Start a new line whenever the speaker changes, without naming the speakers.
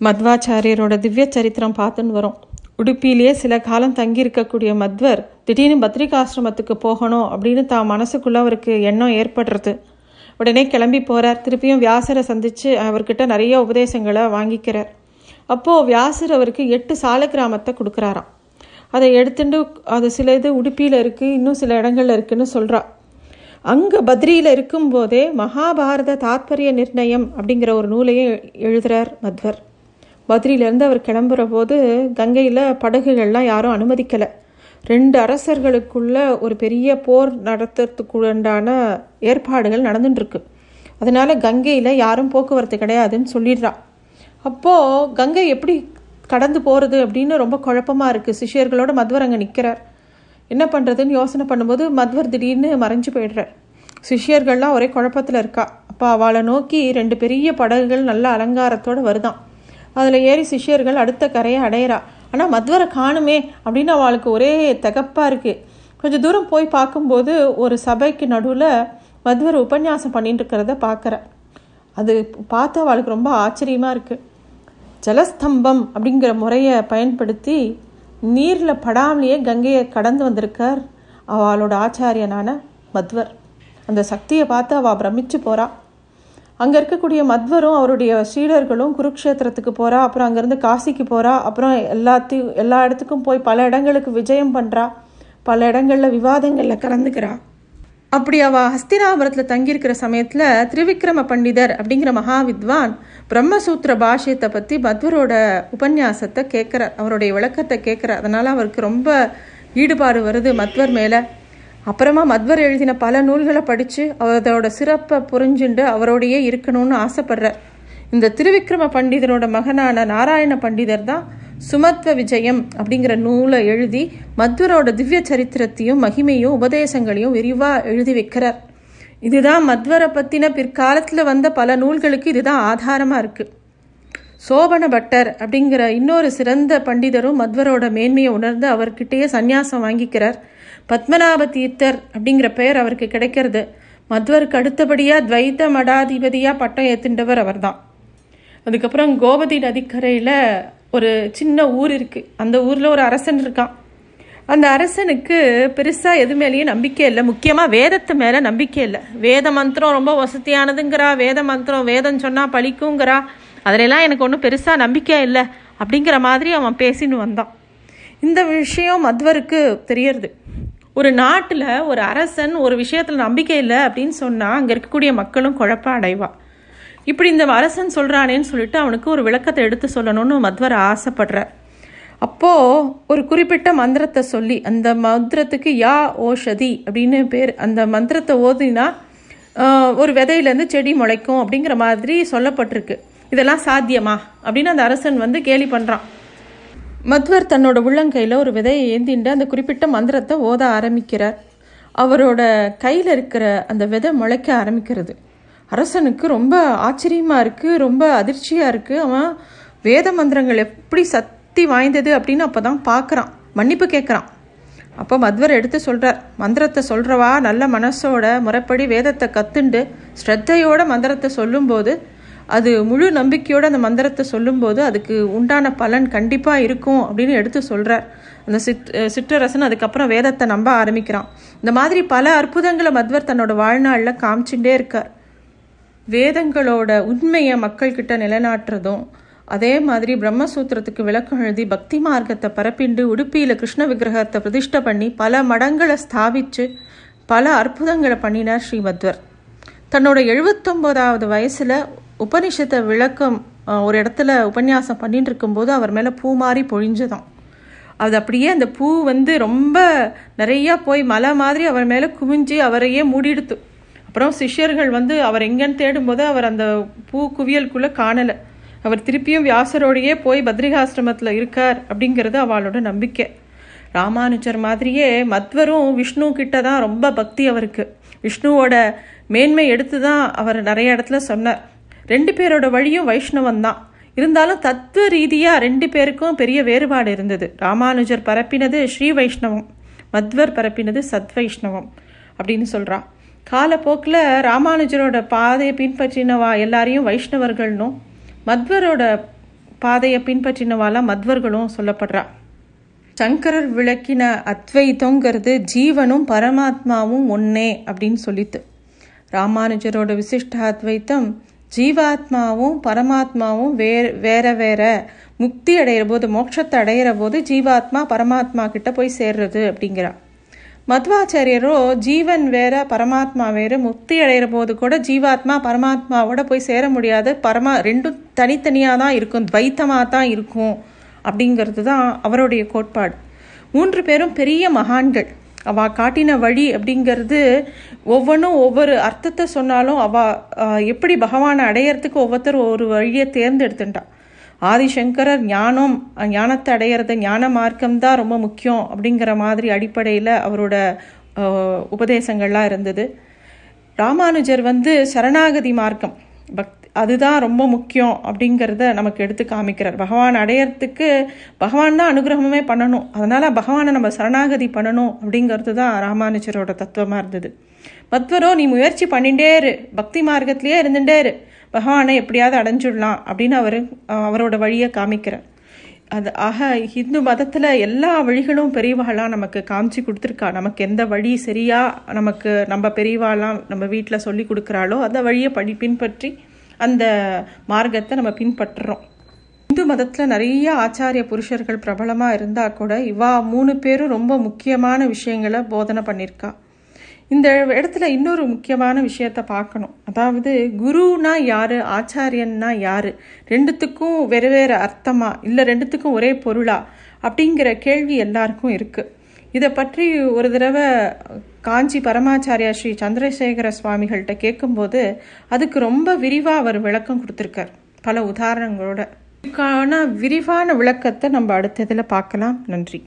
மத்வாச்சாரியரோட திவ்ய சரித்திரம் பார்த்துன்னு வரும். உடுப்பிலேயே சில காலம் தங்கியிருக்கக்கூடிய மத்வர் திடீர்னு பத்ரிகாசிரமத்துக்கு போகணும் அப்படின்னு தான் மனசுக்குள்ளே அவருக்கு எண்ணம் ஏற்படுறது. உடனே கிளம்பி போகிறார் திருப்பியும் வியாசரை சந்தித்து அவர்கிட்ட நிறைய உபதேசங்களை வாங்கிக்கிறார். அப்போது வியாசர் அவருக்கு எட்டு சால கிராமத்தை கொடுக்குறாராம். அதை எடுத்துட்டு அது சில இது உடுப்பியில் இருக்குது இன்னும் சில இடங்கள்ல இருக்குன்னு சொல்கிறா அங்கே பத்ரியில் இருக்கும்போதே மகாபாரத தாத்பரிய நிர்ணயம் அப்படிங்கிற ஒரு நூலையும் எழுதுகிறார் மத்வர். பத்ரியிலேருந்து அவர் கிளம்புற போது கங்கையில் படகுகள்லாம் யாரும் அனுமதிக்கலை. ரெண்டு அரசர்களுக்குள்ள ஒரு பெரிய போர் நடத்துறதுக்குண்டான ஏற்பாடுகள் நடந்துட்டுருக்கு. அதனால் கங்கையில் யாரும் போக்குவரத்து கிடையாதுன்னு சொல்லிடுறா. அப்போது கங்கை எப்படி கடந்து போகிறது அப்படின்னு ரொம்ப குழப்பமாக இருக்குது சிஷியர்களோட மத்வர் அங்கே நிற்கிறார் என்ன பண்ணுறதுன்னு யோசனை பண்ணும்போது மத்வர் திடீர்னு மறைஞ்சு போயிடுறார். சிஷியர்கள்லாம் ஒரே குழப்பத்தில் இருக்கா. அப்போ அவளை நோக்கி ரெண்டு பெரிய படகுகள் நல்ல அலங்காரத்தோடு வருதான். அதில் ஏறி சிஷ்யர்கள் அடுத்த கரையை அடையிறா. ஆனால் மத்வரை காணுமே அப்படின்னு அவளுக்கு ஒரே தகப்பாக இருக்குது கொஞ்சம் தூரம் போய் பார்க்கும்போது ஒரு சபைக்கு நடுவில் மத்வர் உபன்யாசம் பண்ணிட்டு இருக்கிறத பார்க்குற. அது பார்த்து அவளுக்கு ரொம்ப ஆச்சரியமாக இருக்குது ஜலஸ்தம்பம் அப்படிங்கிற முறையை பயன்படுத்தி நீரில் படாமலேயே கங்கையை கடந்து வந்திருக்கார் அவளோட ஆச்சாரியனான மத்வர். அந்த சக்தியை பார்த்து அவள் பிரமிச்சு போகிறா அங்கே இருக்கக்கூடிய மத்வரும் அவருடைய சீடர்களும் குருக்ஷேத்திரத்துக்கு போகிறா அப்புறம் அங்கேருந்து காசிக்கு போகிறா அப்புறம் எல்லாத்தையும் எல்லா இடத்துக்கும் போய் பல இடங்களுக்கு விஜயம் பண்ணுறா பல இடங்களில் விவாதங்களில் கலந்துக்கிறா. அப்படி அவள் ஹஸ்தினாபுரத்தில் தங்கியிருக்கிற சமயத்தில் திரிவிக்ரம பண்டிதர் அப்படிங்கிற மகாவித்வான் பிரம்மசூத்திர பாஷ்யத்தை பற்றி மத்வரோட உபன்யாசத்தை கேட்குறார் அவருடைய விளக்கத்தை கேட்குறார் அதனால் அவருக்கு ரொம்ப ஈடுபாடு வருது மத்வர் மேலே. அப்புறமா மத்வர் எழுதின பல நூல்களை படித்து அதோட சிறப்பை புரிஞ்சுண்டு அவரோடையே இருக்கணும்னு ஆசைப்படுறார் இந்த திருவிக்ரம பண்டிதரோட மகனான நாராயண பண்டிதர் தான் சுமத்வ விஜயம் அப்படிங்கிற நூலை எழுதி மத்வரோட திவ்ய சரித்திரத்தையும் மகிமையும் உபதேசங்களையும் விரிவாக எழுதி வைக்கிறார். இதுதான் மத்வரை பற்றின பிற்காலத்தில் வந்த பல நூல்களுக்கு இதுதான் ஆதாரமாக இருக்குது சோபன பட்டர் அப்படிங்கிற இன்னொரு சிறந்த பண்டிதரும் மத்வரோட மேன்மையை உணர்ந்து அவர்கிட்டயே சந்நியாசம் வாங்கிக்கிறார். பத்மநாப தீர்த்தர் அப்படிங்கிற பெயர் அவருக்கு கிடைக்கிறது. மத்வருக்கு அடுத்தபடியாக துவைத்த மடாதிபதியாக பட்டம் ஏத்துண்டவர் அவர்தான். அதுக்கப்புறம் கோபதி நதிக்கரையில் ஒரு சின்ன ஊர் இருக்குது அந்த ஊரில் ஒரு அரசன் இருக்கான். அந்த அரசனுக்கு பெருசாக எது மேலேயும் நம்பிக்கை இல்லை. முக்கியமாக வேதத்து மேலே நம்பிக்கை இல்லை. வேத மந்திரம் ரொம்ப வசதியானதுங்கிறா. வேத மந்திரம் வேதம் சொன்னால் பழிக்குங்கிறா. அதிலெல்லாம் எனக்கு ஒன்றும் பெருசாக நம்பிக்கை இல்லை அப்படிங்கிற மாதிரி அவன் பேசின்னு வந்தான். இந்த விஷயம் மத்வருக்கு தெரியறது. ஒரு நாட்டில் ஒரு அரசன் ஒரு விஷயத்தில் நம்பிக்கை இல்லை அப்படின்னு சொன்னால் அங்கே இருக்கக்கூடிய மக்களும் குழப்பம் அடைவா. இப்படி இந்த அரசன் சொல்கிறானேன்னு சொல்லிட்டு அவனுக்கு ஒரு விளக்கத்தை எடுத்து சொல்லணும்னு மத்வர் ஆசைப்படுறார் அப்போது ஒரு குறிப்பிட்ட மந்திரத்தை சொல்லி அந்த மந்திரத்துக்கு யா ஓஷதி அப்படின்னு பேர் அந்த மந்திரத்தை ஓதினா ஒரு விதையிலேருந்து செடி முளைக்கும் அப்படிங்கிற மாதிரி சொல்லப்பட்டிருக்கு. இதெல்லாம் சாத்தியமா அப்படின்னு அந்த அரசன் வந்து கேலி பண்ணுறான் மத்வர் தன்னோட உள்ளங்கையில் ஒரு விதையை ஏந்திண்டு அந்த குறிப்பிட்ட மந்திரத்தை ஓத ஆரம்பிக்கிறார். அவரோட கையில் இருக்கிற அந்த விதை முளைக்க ஆரம்பிக்கிறது. அரசனுக்கு ரொம்ப ஆச்சரியமாக இருக்குது ரொம்ப அதிர்ச்சியாக இருக்குது அவன் வேத மந்திரங்கள் எப்படி சக்தி வாய்ந்தது அப்படின்னு அப்போ தான் பார்க்குறான் மன்னிப்பு கேட்குறான் அப்போ மத்வர் எடுத்து சொல்கிறார் மந்திரத்தை சொல்கிறவா நல்ல மனசோட முறைப்படி வேதத்தை கத்துண்டு ஸ்ரத்தையோட மந்திரத்தை சொல்லும்போது அது முழு நம்பிக்கையோடு அந்த மந்திரத்தை சொல்லும்போது அதுக்கு உண்டான பலன் கண்டிப்பாக இருக்கும் அப்படின்னு எடுத்து சொல்கிறார் அந்த சித் சிற்றரசன் அதுக்கப்புறம் வேதத்தை நம்ப ஆரம்பிக்கிறான். இந்த மாதிரி பல அற்புதங்களை மத்வர் தன்னோட வாழ்நாளில் காமிச்சுட்டே இருக்கார். வேதங்களோட உண்மையை மக்கள்கிட்ட நிலைநாட்டுறதும் அதே மாதிரி பிரம்மசூத்திரத்துக்கு விளக்கம் எழுதி பக்தி மார்க்கத்தை பரப்பிண்டு உடுப்பியில் கிருஷ்ண விக்கிரகத்தை பிரதிஷ்டை பண்ணி பல மடங்களை ஸ்தாபித்து பல அற்புதங்களை பண்ணினார் ஸ்ரீமத்வர் தன்னோட எழுபத்தொம்போதாவது வயசில் உபனிஷத்தை விளக்கம் ஒரு இடத்துல உபன்யாசம் பண்ணிட்டு இருக்கும்போது அவர் மேலே பூ மாறி பொழிஞ்சதாம். அது அப்படியே அந்த பூ வந்து ரொம்ப நிறையா போய் மலை மாதிரி அவர் மேலே குவிஞ்சு அவரையே மூடிடுத்து. அப்புறம் சிஷ்யர்கள் வந்து அவர் எங்கேன்னு தேடும்போது அவர் அந்த பூ குவியலுக்குள்ளே காணலை. அவர் திருப்பியும் வியாசரோடையே போய் பத்ரிகாசிரமத்தில் இருக்கார் அப்படிங்கிறது அவளோட நம்பிக்கை. ராமானுஜர் மாதிரியே மத்வரும் விஷ்ணு கிட்ட தான் ரொம்ப பக்தி அவருக்கு. விஷ்ணுவோட மேன்மை எடுத்து தான் அவர் நிறைய இடத்துல சொன்னார். ரெண்டு பேரோட வழியும் வைஷ்ணவம் தான். இருந்தாலும் தத்துவ ரீதியாக ரெண்டு பேருக்கும் பெரிய வேறுபாடு இருந்தது. ராமானுஜர் பரப்பினது ஸ்ரீ வைஷ்ணவம் மத்வர் பரப்பினது சத்வைஷ்ணவம் அப்படின்னு சொல்கிறான் காலப்போக்கில் ராமானுஜரோட பாதையை பின்பற்றினவா எல்லாரையும் வைஷ்ணவர்கள்னும் மத்வரோட பாதையை பின்பற்றினவாலாம் மத்வர்களும் சொல்லப்படுறா. சங்கரர் விளக்கின அத்வைத்தங்கிறது ஜீவனும் பரமாத்மாவும் ஒன்னே அப்படின்னு சொல்லித்து ராமானுஜரோட விசிஷ்ட அத்வைத்தம் ஜீவாத்மாவும் பரமாத்மாவும் வேற வேற வேற முக்தி அடைகிற போது மோட்சத்தை அடையிற போது ஜீவாத்மா பரமாத்மா கிட்ட போய் சேர்றது அப்படிங்கிறா. மத்வாச்சாரியரோ ஜீவன் வேற பரமாத்மா வேறு முக்தி அடைகிற போது கூட ஜீவாத்மா பரமாத்மாவோட போய் சேர முடியாது. பரமா ரெண்டும் தனித்தனியாக தான் இருக்கும் துவைத்தமாக தான் இருக்கும் அப்படிங்கிறது தான் அவருடைய கோட்பாடு. மூன்று பேரும் பெரிய மகான்கள். அவள் காட்டின வழி அப்படிங்கிறது ஒவ்வொன்றும் ஒவ்வொரு அர்த்தத்தை சொன்னாலும் அவள் எப்படி பகவானை அடையறதுக்கு ஒவ்வொருத்தர் ஒரு வழியை தேர்ந்தெடுத்துட்டான் ஆதிசங்கரர் ஞானம் ஞானத்தை அடையிறது ஞான மார்க்கம் தான் ரொம்ப முக்கியம் அப்படிங்கிற மாதிரி அடிப்படையில் அவரோட உபதேசங்கள்லாம் இருந்தது. ராமானுஜர் வந்து சரணாகதி மார்க்கம் பக்தி அதுதான் ரொம்ப முக்கியம் அப்படிங்கிறத நமக்கு எடுத்து காமிக்கிறார். பகவான் அடையறதுக்கு பகவான் தான் அனுகிரகமே பண்ணணும். அதனால் பகவானை நம்ம சரணாகதி பண்ணணும் அப்படிங்கிறது தான் ராமானுஜரோட தத்துவமாக இருந்தது. மத்வரோ நீ முயற்சி பண்ணிட்டே இரு. பக்தி மார்க்கத்திலேயே இருந்துட்டே இரு. பகவானை எப்படியாவது அடைஞ்சிடலாம் அப்படின்னு அவர் அவரோட வழியை காமிக்கிறார். அது ஆக இந்து மதத்தில் எல்லா வழிகளும் பெரியவாளாம் நமக்கு காமிச்சு கொடுத்துருக்கா. நமக்கு எந்த வழி சரியாக நமக்கு நம்ம பெரியவாளாம் நம்ம வீட்டில் சொல்லி கொடுக்குறாளோ அந்த வழியை படி பின்பற்றி அந்த மார்க்கத்தை நம்ம பின்பற்றுறோம். இந்து மதத்தில் நிறைய ஆச்சாரிய புருஷர்கள் பிரபலமாக இருந்தால் கூட இவா மூணு பேரும் ரொம்ப முக்கியமான விஷயங்களை போதனை பண்ணியிருக்கா இந்த இடத்துல இன்னொரு முக்கியமான விஷயத்த பார்க்கணும். அதாவது குருனா யாரு ஆச்சாரியன்னா யாரு? ரெண்டுத்துக்கும் வேறு வேறு அர்த்தமா? இல்லை ரெண்டுத்துக்கும் ஒரே பொருளா? அப்படிங்கிற கேள்வி எல்லாருக்கும் இருக்குது இதை பற்றி ஒரு தடவை காஞ்சி பரமாச்சாரியா ஸ்ரீ சந்திரசேகர சுவாமிகள்கிட்ட கேட்கும்போது அதுக்கு ரொம்ப விரிவாக அவர் விளக்கம் கொடுத்துருக்கார். பல உதாரணங்களோட. இதுக்கான விரிவான விளக்கத்தை நம்ம அடுத்ததில் பார்க்கலாம். நன்றி.